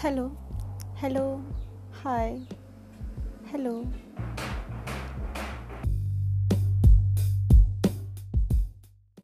Hello, hello, hi, hello.